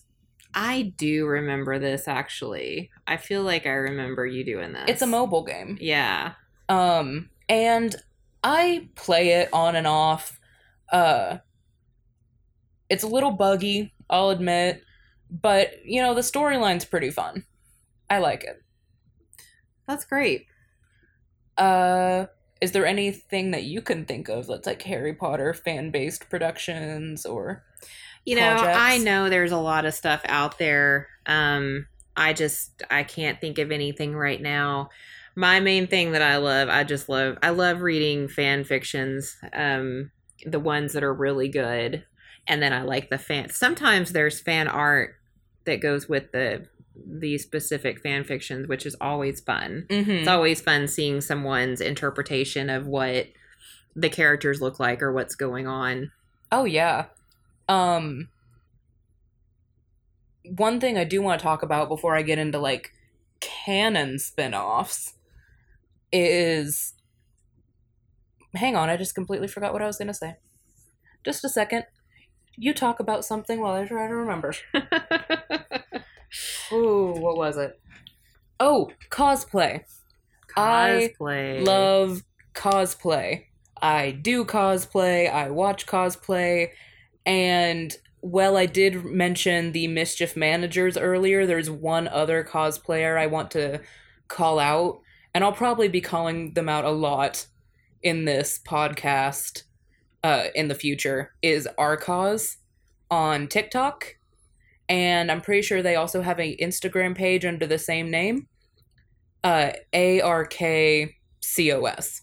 I do remember this actually. I feel like I remember you doing this. It's a mobile game. Yeah. Um and I play it on and off. Uh it's a little buggy, I'll admit, but you know, the storyline's pretty fun. I like it. That's great. Uh is there anything that you can think of that's like Harry Potter fan-based productions or You know, projects? I know there's a lot of stuff out there. Um I just I can't think of anything right now. My main thing that I love, I just love I love reading fan fictions. Um the ones that are really good. And then I like the fan sometimes there's fan art that goes with the the specific fan fictions, which is always fun. Mhm. It's always fun seeing someone's interpretation of what the characters look like or what's going on. Oh yeah. Um one thing I do want to talk about before I get into like canon spin-offs is Hang on, I just completely forgot what I was going to say. Just a second. You talk about something while I try to remember. Ooh, what was it? Oh, cosplay. I Cosplay. love cosplay. I do cosplay, I watch cosplay, and well, I did mention the Mischief Managers earlier. There's one other cosplayer I want to call out, and I'll probably be calling them out a lot in this podcast uh, in the future, is Arkcos on TikTok. And I'm pretty sure they also have an Instagram page under the same name uh, A R K C O S.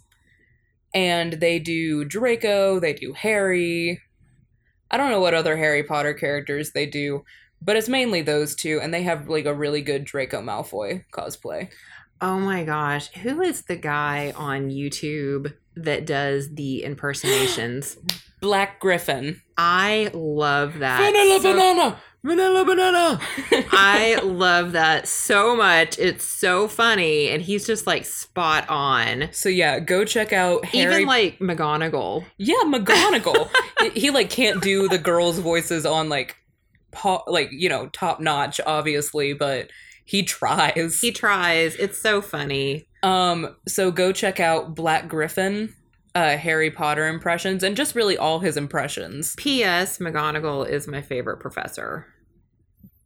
And they do Draco, they do Harry. I don't know what other Harry Potter characters they do, but it's mainly those two, and they have like a really good Draco Malfoy cosplay. Oh my gosh. Who is the guy on YouTube that does the impersonations? Black Griffin. I love that. Vanilla so- banana! Vanilla banana! I love that so much. It's so funny. And he's just like spot on. so yeah, go check out Harry. Even like McGonagall. yeah, McGonagall. he, like can't do the girls' voices on like, po- like you know, top notch, obviously, but he tries. He tries. It's so funny. Um, so go check out Black Griffin, uh, Harry Potter impressions, and just really all his impressions. P.S. McGonagall is my favorite professor.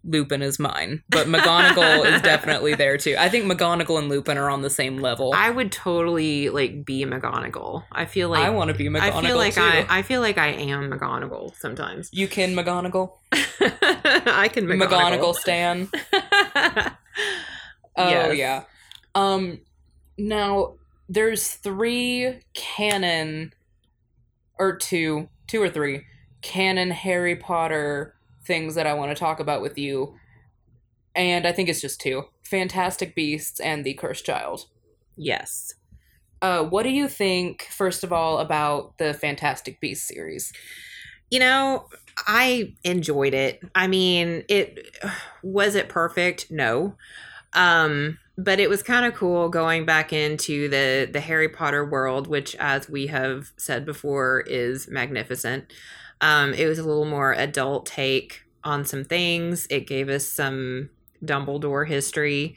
Lupin is mine, but McGonagall is definitely there too. I think McGonagall and Lupin are on the same level. I, would totally like be McGonagall. I feel like I want to be McGonagall I feel like too. I I feel like I am McGonagall sometimes. you can McGonagall, I can McGonagall McGonagall. Stan. Oh Yes. yeah. Um, now there's three canon, or two, two or three canon Harry Potter things that I want to talk about with you. And I think it's just two Fantastic Beasts and The Cursed Child. Yes. Uh, what do you think, first of all, about the Fantastic Beasts series? You know, I enjoyed it. I mean, it was it perfect? No. Um, but it was kind of cool going back into the the Harry Potter world, which, as we have said before, is magnificent. Um, it was a little more adult take on some things. It gave us some Dumbledore history,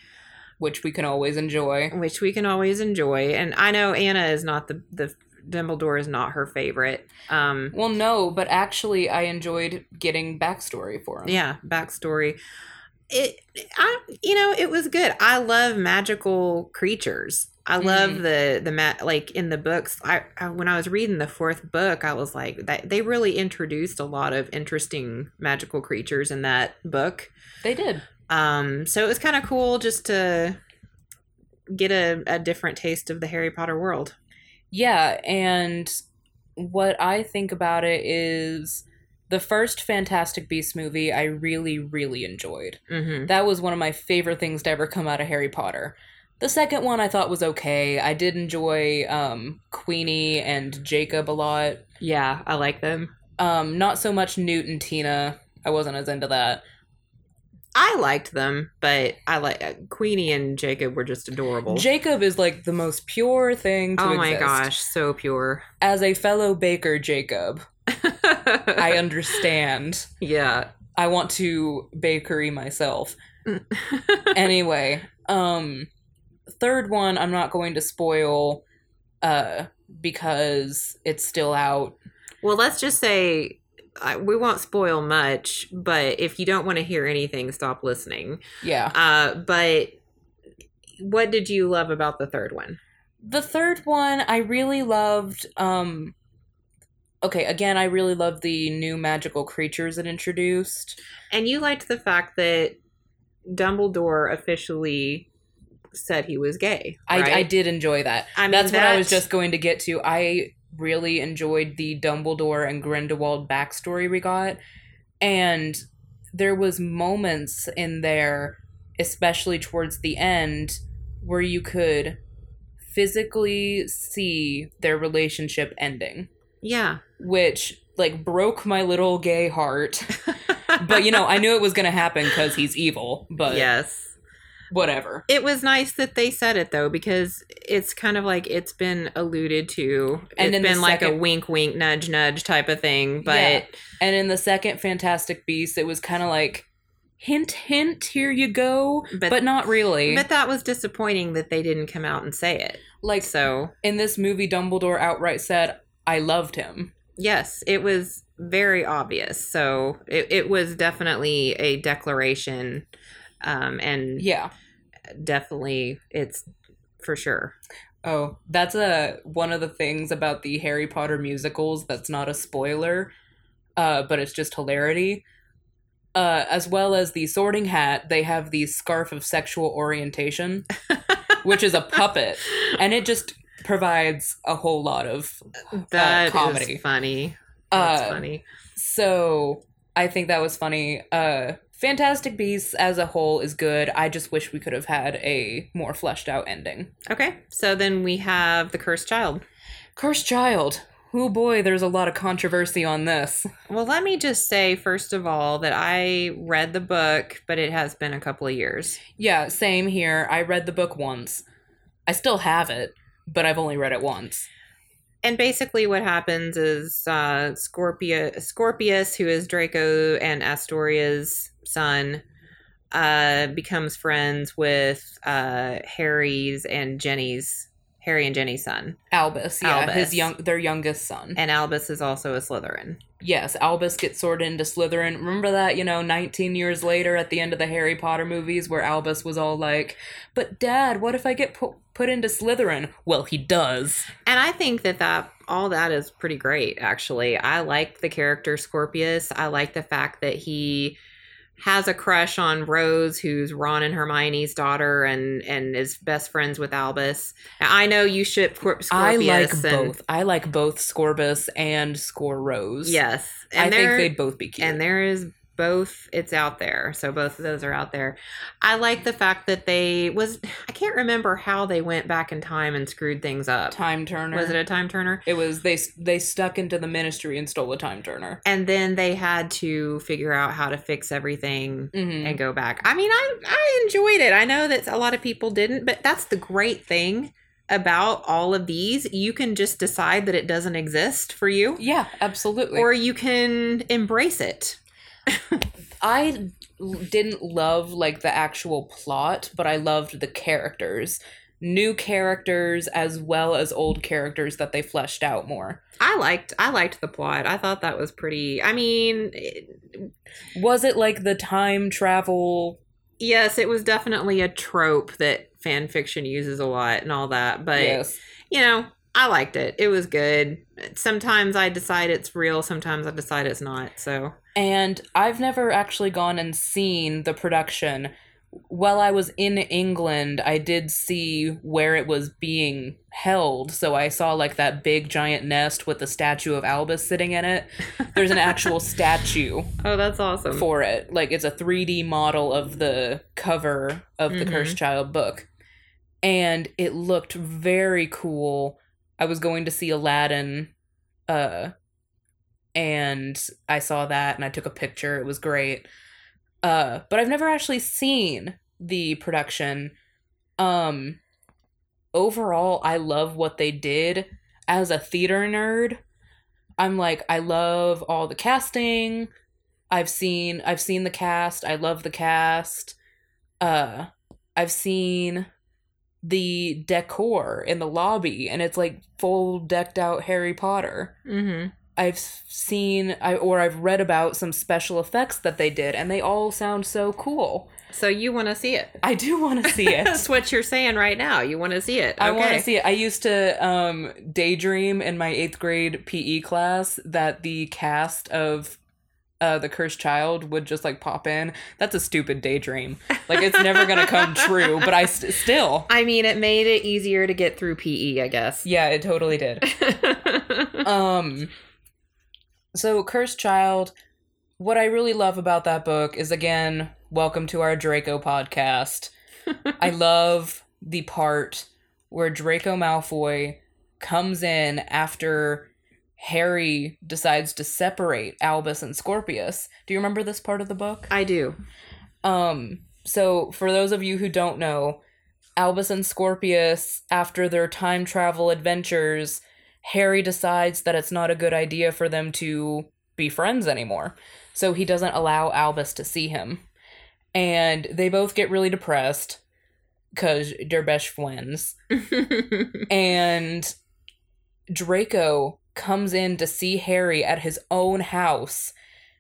which we can always enjoy. which we can always enjoy. And I know Anna is not the the Dumbledore is not her favorite. Um, Well, no, but actually, I enjoyed getting backstory for him. yeah, backstory. It, I, you know, it was good. I love magical creatures. I love Mhm. the the ma- like in the books. I, I when I was reading the fourth book, I was like that they really introduced a lot of interesting magical creatures in that book. They did. Um, so it was kind of cool just to get a, a different taste of the Harry Potter world. Yeah, and what I think about it is the first Fantastic Beast movie I really, really enjoyed. Mm-hmm. That was one of my favorite things to ever come out of Harry Potter. The second one I thought was okay. I did enjoy um, Queenie and Jacob a lot. Yeah, I like them. Um, not so much Newt and Tina. I wasn't as into that. I liked them, but I like uh, Queenie and Jacob were just adorable. Jacob is like the most pure thing to oh my exist. gosh, so pure. As a fellow baker, Jacob, I understand. yeah. I want to bakery myself. anyway, um third one I'm not going to spoil uh because it's still out. well, let's just say I, we won't spoil much, but if you don't want to hear anything, stop listening. Yeah. Uh, but what did you love about the third one? The third one I really loved um Okay, again, I really loved the new magical creatures it introduced. And you liked the fact that Dumbledore officially said he was gay. I, right? I did enjoy that. I mean, That's what I was just going to get to. I really enjoyed the Dumbledore and Grindelwald backstory we got. And there was moments in there, especially towards the end, where you could physically see their relationship ending, Yeah. which like broke my little gay heart. but you know, I knew it was going to happen because he's evil, but yes. Whatever. It was nice that they said it though, because it's kind of like it's been alluded to. And it's been like a wink, wink, nudge, nudge type of thing. But Yeah. And in the second Fantastic Beast, it was kind of like hint, hint, here you go, but but, not really. but that was disappointing that they didn't come out and say it. like So in this movie, Dumbledore outright said, "I loved him." yes, it was very obvious. So it, it was definitely a declaration, um, and Yeah. definitely it's for sure. Oh, that's a one of the things about the Harry Potter musicals that's not a spoiler, uh, but it's just hilarity. Uh, as well as the Sorting Hat, they have the scarf of sexual orientation, which is a puppet, and it just provides a whole lot of That is comedy. funny. That's Uh, funny. So I think that was funny. Uh Fantastic Beasts as a whole is good. I just wish we could have had a more fleshed out ending. Okay, so then we have the cursed child. Cursed Child. Oh boy, there's a lot of controversy on this. Well, let me just say, first of all, that I read the book, but it has been a couple of years. Yeah, same here. I read the book once. I still have it, but I've only read it once. And basically, what happens is uh, Scorpia, Scorpius, who is Draco and Astoria's son, uh, becomes friends with uh, Harry's and Ginny's Harry and Ginny's son, Albus, yeah, Albus. his young their youngest son. and Albus is also a Slytherin. Yes, Albus gets sorted into Slytherin. Remember that, you know, 19 years later at the end of the Harry Potter movies where Albus was all like, "But dad, what if I get put put into Slytherin?" Well, he does. And I think that that all that is pretty great. Actually, I like the character Scorpius. I like the fact that he has a crush on Rose, who's Ron and Hermione's daughter, and and is best friends with Albus. Now, I know you ship Scor- Scorpius. I like and, both. I like both Scorbus and Scorose. Yes, I think they'd both be cute. and there is both it's out there. So both of those are out there. I like the fact that they was i can't remember how they went back in time and screwed things up. Time turner. was it a time turner? It was they they stuck into the ministry and stole a time turner. and then they had to figure out how to fix everything Mm-hmm. and go back. I mean i i enjoyed it. I know that a lot of people didn't but that's the great thing about all of these. You can just decide that it doesn't exist for you. Yeah, absolutely. or you can embrace it I didn't love like the actual plot, but I loved the characters. New characters as well as old characters that they fleshed out more. I liked I liked the plot. I thought that was pretty. I mean, it- Was it like the time travel? yes, it was definitely a trope that fan fiction uses a lot and all that, but yes. you know, I liked it. It was good. Sometimes I decide it's real, sometimes I decide it's not. So, And I've never actually gone and seen the production. While I was in England, I did see where it was being held. So I saw like that big giant nest with the statue of Albus sitting in it. There's an actual statue oh, that's awesome. for it. Like it's a 3D model of the cover of the Mhm. Cursed Child book. And it looked very cool. I was going to see Aladdin uh and I saw that and I took a picture. It was great. Uh but I've never actually seen the production. Um overall I love what they did as a theater nerd. I'm like I love all the casting. I've seen I've seen the cast. I love the cast. Uh I've seen the decor in the lobby and it's like full decked out Harry Potter. mm-hmm. I've seen I or I've read about some special effects that they did and they all sound so cool. So you want to see it? I do want to see it. That's what you're saying right now. You want to see it. I want to see it. I used to um, daydream in my eighth grade PE class that the cast of uh, the Cursed Child would just like pop in. That's a stupid daydream. Like it's never gonna come true. But I st- still, I mean, it made it easier to get through PE, I guess. yeah, it totally did. Um, so Cursed Child. What I really love about that book is again, welcome to our Draco podcast. I love the part where Draco Malfoy comes in after Harry decides to separate Albus and Scorpius. Do you remember this part of the book? I do. Um, so for those of you who don't know, Albus and Scorpius, after their time travel adventures, Harry decides that it's not a good idea for them to be friends anymore. So he doesn't allow Albus to see him. And they both get really depressed because they're best friends. And Draco comes in to see Harry at his own house,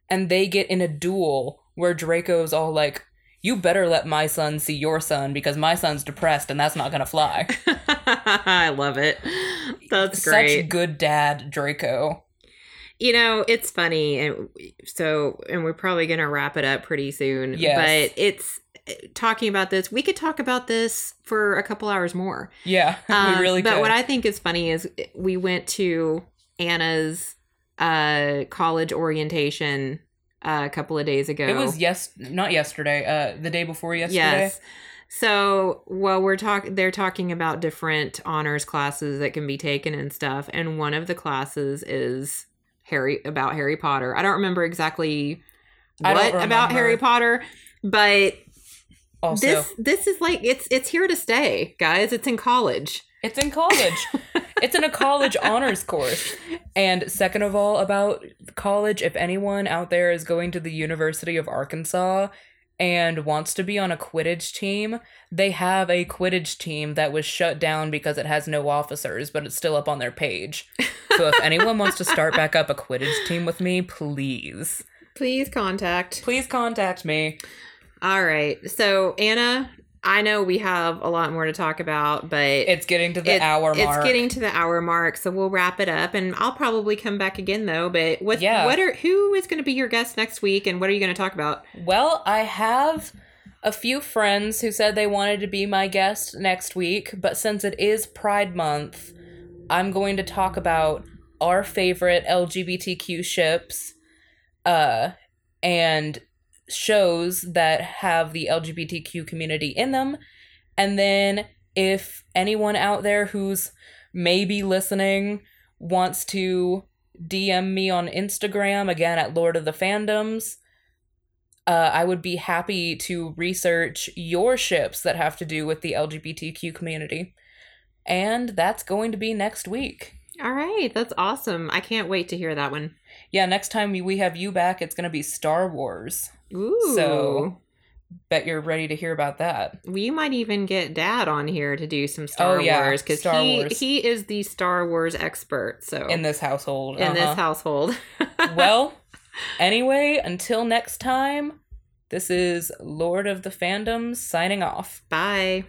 and they get in a duel where Draco's all like, You better let my son see your son because my son's depressed and that's not gonna fly. I love it. That's great. Such good dad, Draco. You know, it's funny, and so, and we're probably going to wrap it up pretty soon. Yes. But it's talking about this. We could talk about this for a couple hours more. Yeah, Um, we really But could. what I think is funny is we went to Anna's uh, college orientation uh, a couple of days ago. it was yes, not yesterday. Uh, the day before yesterday. Yes. So, well, we're talking. They're talking about different honors classes that can be taken and stuff, and one of the classes is Harry about Harry Potter. I don't remember exactly what about. Harry Potter, but Also, this this is like it's it's here to stay, guys. It's in college. It's in college. it's in a college honors course. And second of all, about college, if anyone out there is going to the University of Arkansas and wants to be on a Quidditch team, they have a Quidditch team that was shut down because it has no officers, but it's still up on their page. So if anyone wants to start back up a Quidditch team with me, please. Please contact. Please contact me. All right. So Anna, I know we have a lot more to talk about, but It's getting to the it- hour mark. It's getting to the hour mark, so we'll wrap it up. And I'll probably come back again though. But what? Yeah. What are? Who is going to be your guest next week? And what are you going to talk about? Well, I have a few friends who said they wanted to be my guest next week, but since it is Pride Month, I'm going to talk about our favorite LGBTQ ships uh and shows that have the LGBTQ community in them. And then if anyone out there who's maybe listening wants to DM me on Instagram again at Lord of the Fandoms, uh, I would be happy to research your ships that have to do with the LGBTQ community. And that's going to be next week. All right, that's awesome. I can't wait to hear that one. Yeah, next time we- we have you back, it's going to be Star Wars. Ooh. So- Bet you're ready to hear about that. we might even get Dad on here to do some Star Oh, yeah, Wars because he Wars. he is the Star Wars expert. So In this household. in this uh-huh. household. well, anyway, until next time, this is Lord of the Fandoms signing off. bye.